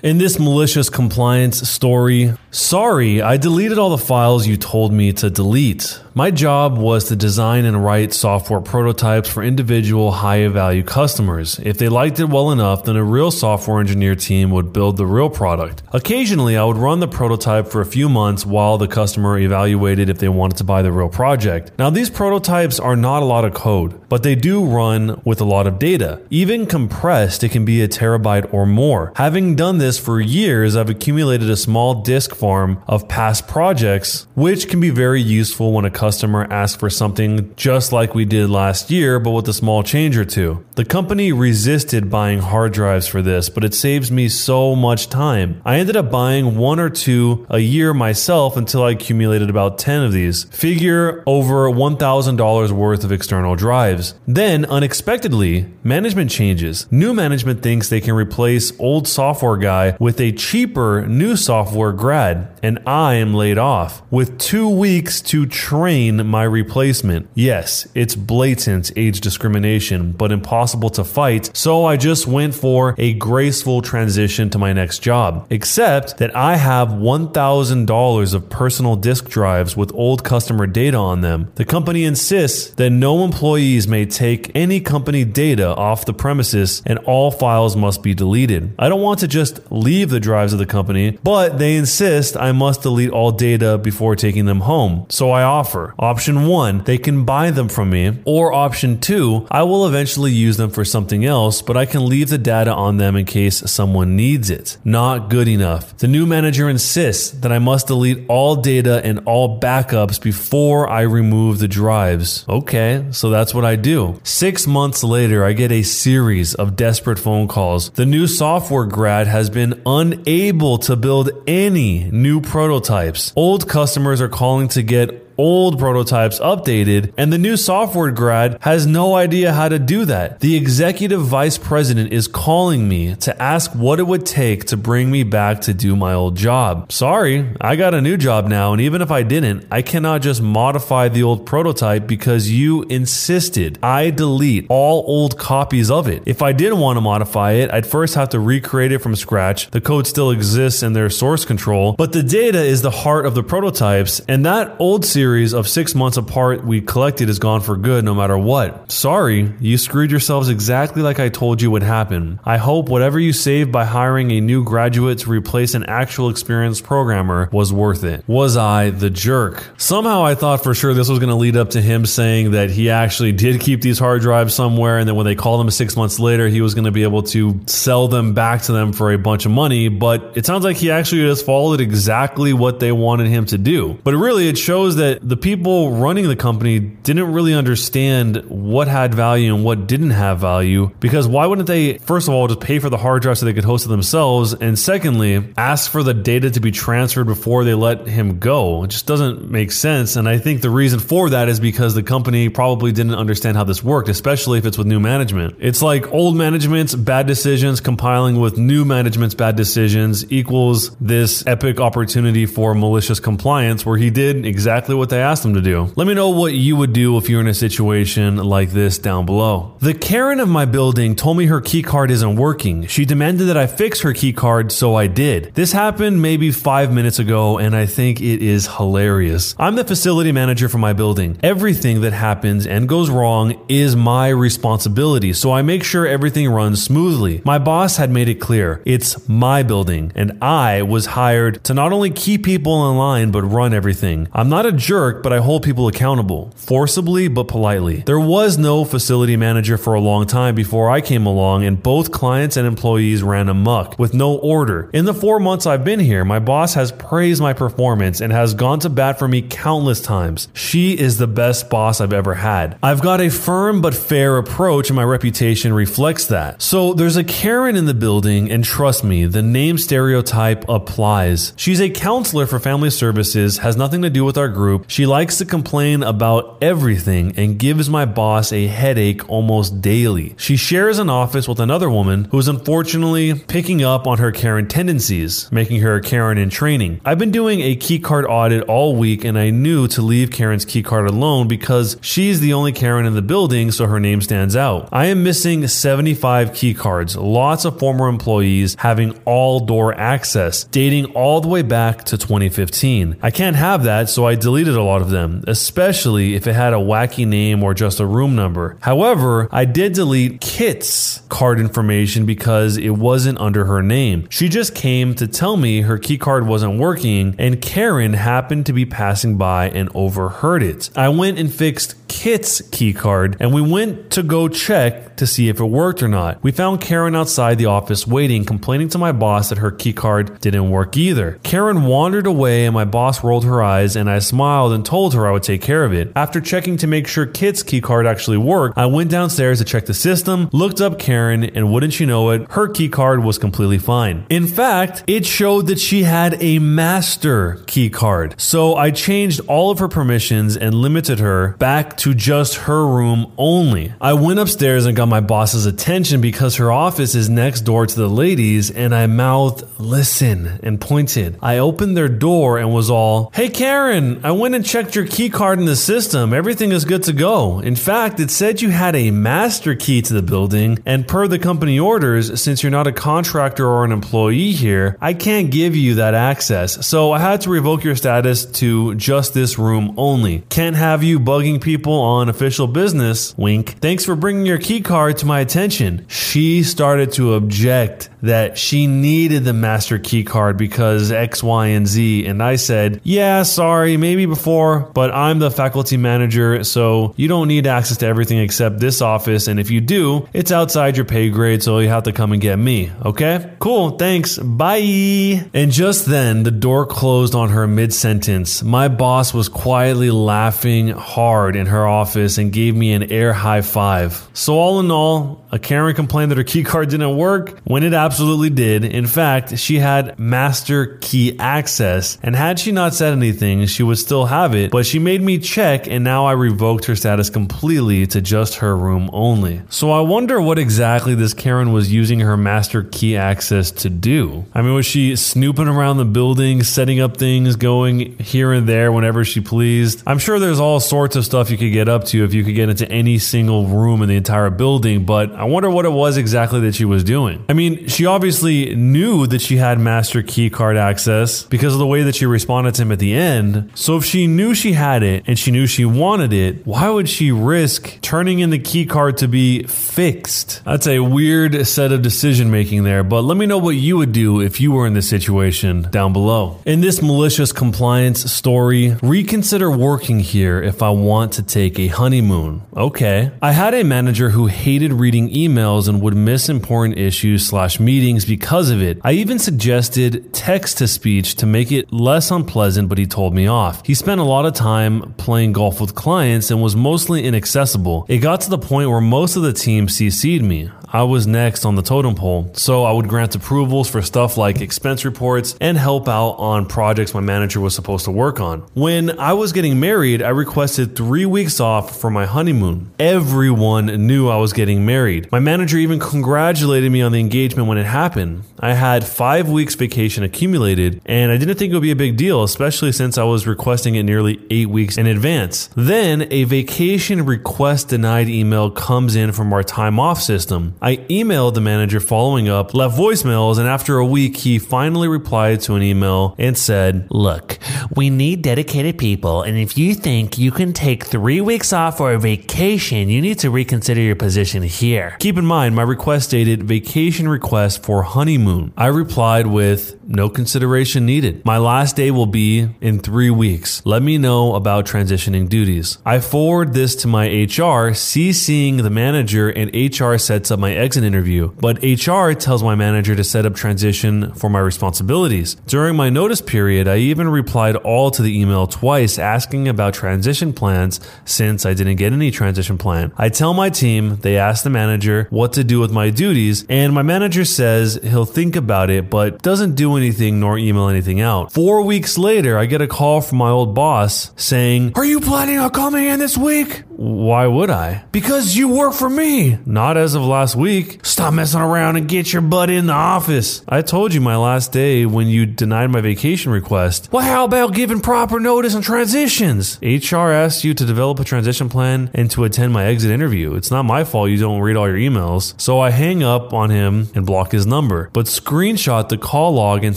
In this malicious compliance story, sorry, I deleted all the files you told me to delete. My job was to design and write software prototypes for individual high value customers. If they liked it well enough, then a real software engineer team would build the real product. Occasionally, I would run the prototype for a few months while the customer evaluated if they wanted to buy the real project. Now, these prototypes are not a lot of code, but they do run with a lot of data. Even compressed, it can be a terabyte or more. Having done this for years, I've accumulated a small disk farm of past projects, which can be very useful when a customer customer asks for something just like we did last year, but with a small change or two. The company resisted buying hard drives for this, but it saves me so much time. I ended up buying one or two a year myself until I accumulated about 10 of these. Figure over $1,000 worth of external drives. Then, unexpectedly, management changes. New management thinks they can replace old software guy with a cheaper new software grad, and I am laid off with two weeks to train my replacement. Yes, it's blatant age discrimination, but impossible to fight, so I just went for a graceful transition to my next job. Except that I have $1,000 of personal disk drives with old customer data on them. The company insists that no employees may take any company data off the premises and all files must be deleted. I don't want to just leave the drives of the company, but they insist I must delete all data before taking them home. So I offer Option one, they can buy them from me. Or option two, I will eventually use them for something else, but I can leave the data on them in case someone needs it. Not good enough. The new manager insists that I must delete all data and all backups before I remove the drives. Okay, so that's what I do. Six months later, I get a series of desperate phone calls. The new software grad has been unable to build any new prototypes. Old customers are calling to get old prototypes updated, and the new software grad has no idea how to do that. The executive vice president is calling me to ask what it would take to bring me back to do my old job. Sorry, I got a new job now, and even if I didn't, I cannot just modify the old prototype because you insisted I delete all old copies of it. If I didn't want to modify it, I'd first have to recreate it from scratch. The code still exists in their source control, but the data is the heart of the prototypes, and that old series series of six months apart we collected is gone for good no matter what. Sorry, you screwed yourselves exactly like I told you would happen. I hope whatever you saved by hiring a new graduate to replace an actual experienced programmer was worth it. Was I the jerk? Somehow I thought for sure this was going to lead up to him saying that he actually did keep these hard drives somewhere and then when they called him six months later, he was going to be able to sell them back to them for a bunch of money. But it sounds like he actually just followed exactly what they wanted him to do. But really, it shows that the people running the company didn't really understand what had value and what didn't have value because why wouldn't they first of all just pay for the hard drive so they could host it themselves and secondly ask for the data to be transferred before they let him go? It just doesn't make sense and i think the reason for that is because the company probably didn't understand how this worked especially if it's with new management. It's like old management's bad decisions compiling with new management's bad decisions equals this epic opportunity for malicious compliance where he did exactly what they asked them to do. Let me know what you would do if you're in a situation like this down below. The Karen of my building told me her keycard isn't working. She demanded that I fix her keycard, so I did. This happened maybe five minutes ago, and I think it is hilarious. I'm the facility manager for my building. Everything that happens and goes wrong is my responsibility, so I make sure everything runs smoothly. My boss had made it clear it's my building, and I was hired to not only keep people in line but run everything. I'm not a jerk but I hold people accountable, forcibly but politely. There was no facility manager for a long time before I came along, and both clients and employees ran amok with no order. In the four months I've been here, my boss has praised my performance and has gone to bat for me countless times. She is the best boss I've ever had. I've got a firm but fair approach, and my reputation reflects that. So there's a Karen in the building, and trust me, the name stereotype applies. She's a counselor for family services, has nothing to do with our group group, she likes to complain about everything and gives my boss a headache almost daily. She shares an office with another woman who is unfortunately picking up on her Karen tendencies, making her a Karen in training. I've been doing a keycard audit all week and I knew to leave Karen's keycard alone because she's the only Karen in the building, so her name stands out. I am missing 75 keycards, lots of former employees having all door access, dating all the way back to 2015. I can't have that, so I deleted a lot of them, especially if it had a wacky name or just a room number. However, I did delete Kit's card information because it wasn't under her name. She just came to tell me her key card wasn't working, and Karen happened to be passing by and overheard it. I went and fixed Kit's key card and we went to go check to see if it worked or not. We found Karen outside the office waiting, complaining to my boss that her keycard didn't work either. Karen wandered away and my boss rolled her eyes and I smiled and told her I would take care of it. After checking to make sure Kit's keycard actually worked, I went downstairs to check the system, looked up Karen, and wouldn't you know it, her keycard was completely fine. In fact, it showed that she had a master keycard. So I changed all of her permissions and limited her back to just her room only. I went upstairs and got my boss's attention because her office is next door to the ladies, and I mouthed, Listen, and pointed. I opened their door and was all, Hey Karen, I went and checked your key card in the system. Everything is good to go. In fact, it said you had a master key to the building, and per the company orders, since you're not a contractor or an employee here, I can't give you that access. So I had to revoke your status to just this room only. Can't have you bugging people on official business. Wink. Thanks for bringing your key card to my attention. She started to object that she needed the master key card because X, Y, and Z. And I said, Yeah, sorry, maybe before, but I'm the faculty manager, so you don't need access to everything except this office. And if you do, it's outside your pay grade, so you have to come and get me. Okay? Cool, thanks. Bye. And just then, the door closed on her mid sentence. My boss was quietly laughing hard in her office and gave me an air high five. So, all in all, a Karen complained that her key card didn't work when it absolutely did. In fact, she had master key access, and had she not said anything, she would still have it. But she made me check, and now I revoked her status completely to just her room only. So I wonder what exactly this Karen was using her master key access to do. I mean, was she snooping around the building, setting up things, going here and there whenever she pleased? I'm sure there's all sorts of stuff you could get up to if you could get into any single room in the entire building, but I wonder what it was exactly that she was doing. I mean, she obviously knew that she had master key card access because of the way that she responded to him at the end. So if she knew she had it and she knew she wanted it, why would she risk turning in the key card to be fixed? That's a weird set of decision making there, but let me know what you would do if you were in this situation down below. In this malicious compliance story, reconsider working here if I want to take a honeymoon. Okay. I had a manager who hated reading emails and would miss important issues slash meetings because of it. I even suggested text to speech to make it less unpleasant, but he told me off. He spent a lot of time playing golf with clients and was mostly inaccessible. It got to the point where most of the team CC'd me. I was next on the totem pole, so I would grant approvals for stuff like expense reports and help out on projects my manager was supposed to work on. When I was getting married, I requested three weeks off for my honeymoon. Everyone knew I was getting married. My manager even congratulated me on the engagement when it happened. I had five weeks vacation accumulated, and I didn't think it would be a big deal, especially since I was requesting it nearly eight weeks in advance. Then a vacation request denied email comes in from our time off system. I emailed the manager following up, left voicemails, and after a week, he finally replied to an email and said, Look, we need dedicated people, and if you think you can take three weeks off for a vacation, you need to reconsider your position here. Keep in mind, my request stated vacation request for honeymoon. I replied with, No consideration needed. My last day will be in three weeks. Let me know about transitioning duties. I forward this to my HR, CCing the manager, and HR sets up my my exit interview, but HR tells my manager to set up transition for my responsibilities. During my notice period, I even replied all to the email twice asking about transition plans since I didn't get any transition plan. I tell my team, they ask the manager what to do with my duties, and my manager says he'll think about it but doesn't do anything nor email anything out. Four weeks later, I get a call from my old boss saying, Are you planning on coming in this week? Why would I? Because you work for me. Not as of last week. Stop messing around and get your butt in the office. I told you my last day when you denied my vacation request. Well, how about giving proper notice on transitions? HR asked you to develop a transition plan and to attend my exit interview. It's not my fault you don't read all your emails. So I hang up on him and block his number, but screenshot the call log and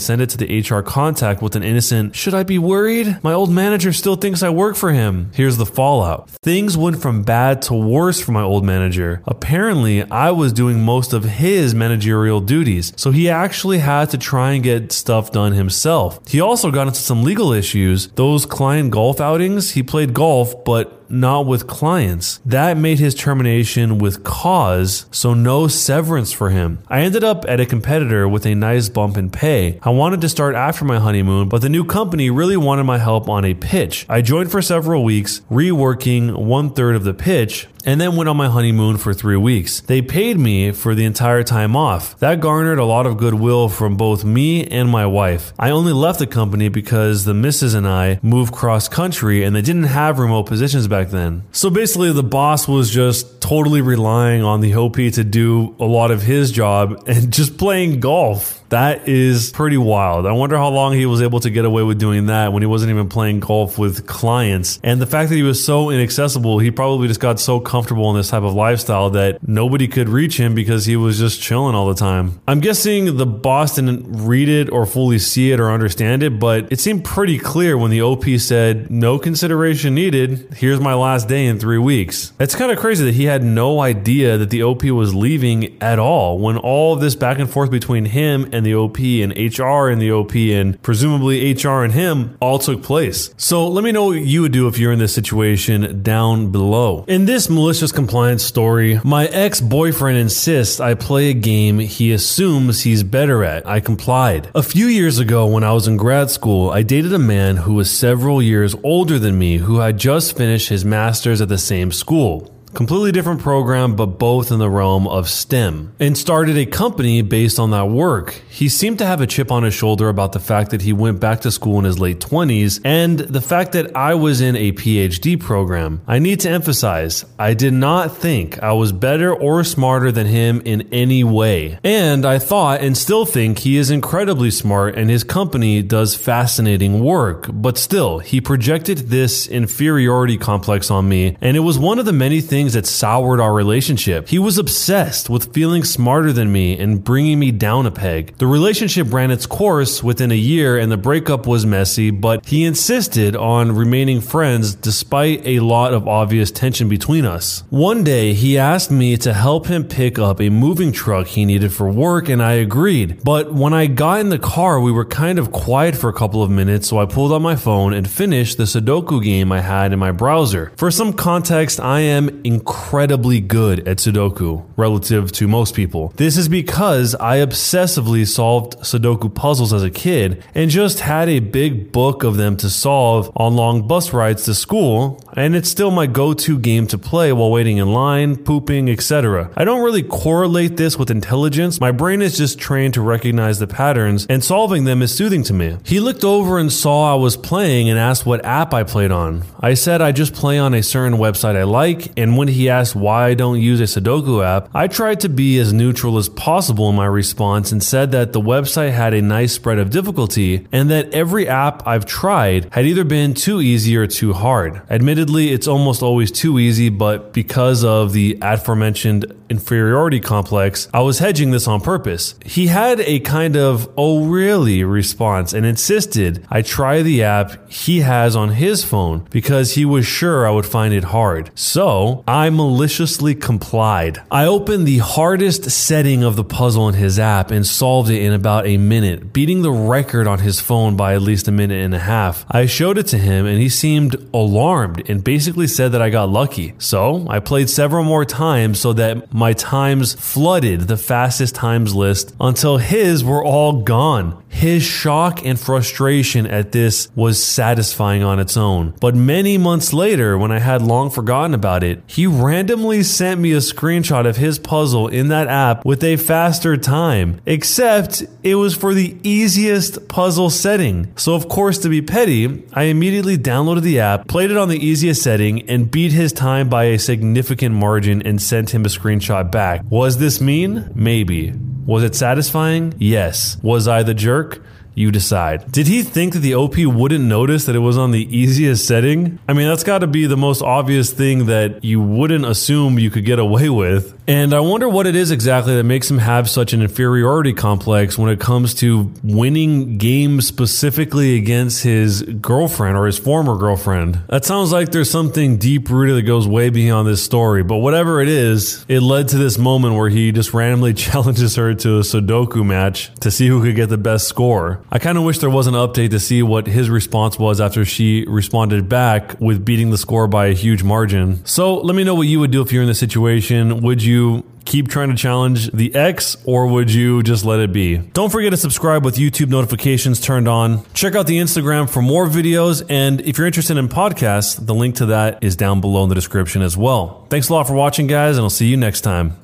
send it to the HR contact with an innocent, should I be worried? My old manager still thinks I work for him. Here's the fallout. Things from bad to worse for my old manager. Apparently, I was doing most of his managerial duties, so he actually had to try and get stuff done himself. He also got into some legal issues. Those client golf outings, he played golf, but not with clients. That made his termination with cause, so no severance for him. I ended up at a competitor with a nice bump in pay. I wanted to start after my honeymoon, but the new company really wanted my help on a pitch. I joined for several weeks, reworking one third of the pitch, and then went on my honeymoon for three weeks. They paid me for the entire time off. That garnered a lot of goodwill from both me and my wife. I only left the company because the missus and I moved cross country and they didn't have remote positions back then. So basically, the boss was just totally relying on the OP to do a lot of his job and just playing golf. That is pretty wild. I wonder how long he was able to get away with doing that when he wasn't even playing golf with clients. And the fact that he was so inaccessible, he probably just got so comfortable in this type of lifestyle that nobody could reach him because he was just chilling all the time. I'm guessing the boss didn't read it or fully see it or understand it, but it seemed pretty clear when the OP said, no consideration needed. Here's my last day in three weeks. It's kind of crazy that he had no idea that the OP was leaving at all when all this back and forth between him and the OP and HR and the OP and presumably HR and him all took place. So let me know what you would do if you're in this situation down below. In this malicious compliance story, my ex boyfriend insists I play a game he assumes he's better at. I complied. A few years ago, when I was in grad school, I dated a man who was several years older than me who had just finished his master's at the same school. Completely different program, but both in the realm of STEM, and started a company based on that work. He seemed to have a chip on his shoulder about the fact that he went back to school in his late 20s and the fact that I was in a PhD program. I need to emphasize, I did not think I was better or smarter than him in any way. And I thought and still think he is incredibly smart and his company does fascinating work, but still, he projected this inferiority complex on me, and it was one of the many things things that soured our relationship. He was obsessed with feeling smarter than me and bringing me down a peg. The relationship ran its course within a year and the breakup was messy, but he insisted on remaining friends despite a lot of obvious tension between us. One day, he asked me to help him pick up a moving truck he needed for work and I agreed. But when I got in the car, we were kind of quiet for a couple of minutes, so I pulled out my phone and finished the Sudoku game I had in my browser. For some context, I am incredibly good at Sudoku relative to most people. This is because I obsessively solved Sudoku puzzles as a kid and just had a big book of them to solve on long bus rides to school, and it's still my go to game to play while waiting in line, pooping, etc. I don't really correlate this with intelligence, my brain is just trained to recognize the patterns, and solving them is soothing to me. He looked over and saw I was playing and asked what app I played on. I said I just play on a certain website I like, and when he asked why I don't use a Sudoku app, I tried to be as neutral as possible in my response and said that the website had a nice spread of difficulty and that every app I've tried had either been too easy or too hard. Admittedly, it's almost always too easy, but because of the aforementioned inferiority complex, I was hedging this on purpose. He had a kind of, oh really response and insisted I try the app he has on his phone because he was sure I would find it hard. So I maliciously complied. I opened the hardest setting of the puzzle in his app and solved it in about a minute, beating the record on his phone by at least a minute and a half. I showed it to him and he seemed alarmed and basically said that I got lucky. So I played several more times so that my times flooded the fastest times list until his were all gone. His shock and frustration at this was satisfying on its own. But many months later, when I had long forgotten about it, he randomly sent me a screenshot of his puzzle in that app with a faster time, except it was for the easiest puzzle setting. So, of course, to be petty, I immediately downloaded the app, played it on the easiest setting, and beat his time by a significant margin and sent him a screenshot back. Was this mean? Maybe. Was it satisfying? Yes. Was I the jerk? You decide. Did he think that the OP wouldn't notice that it was on the easiest setting? I mean, that's got to be the most obvious thing that you wouldn't assume you could get away with. And I wonder what it is exactly that makes him have such an inferiority complex when it comes to winning games specifically against his girlfriend or his former girlfriend. That sounds like there's something deep rooted that goes way beyond this story, but whatever it is, it led to this moment where he just randomly challenges her to a Sudoku match to see who could get the best score. I kind of wish there was an update to see what his response was after she responded back with beating the score by a huge margin. So let me know what you would do if you're in this situation. Would you keep trying to challenge the ex or would you just let it be? Don't forget to subscribe with YouTube notifications turned on. Check out the Instagram for more videos. And if you're interested in podcasts, the link to that is down below in the description as well. Thanks a lot for watching, guys, and I'll see you next time.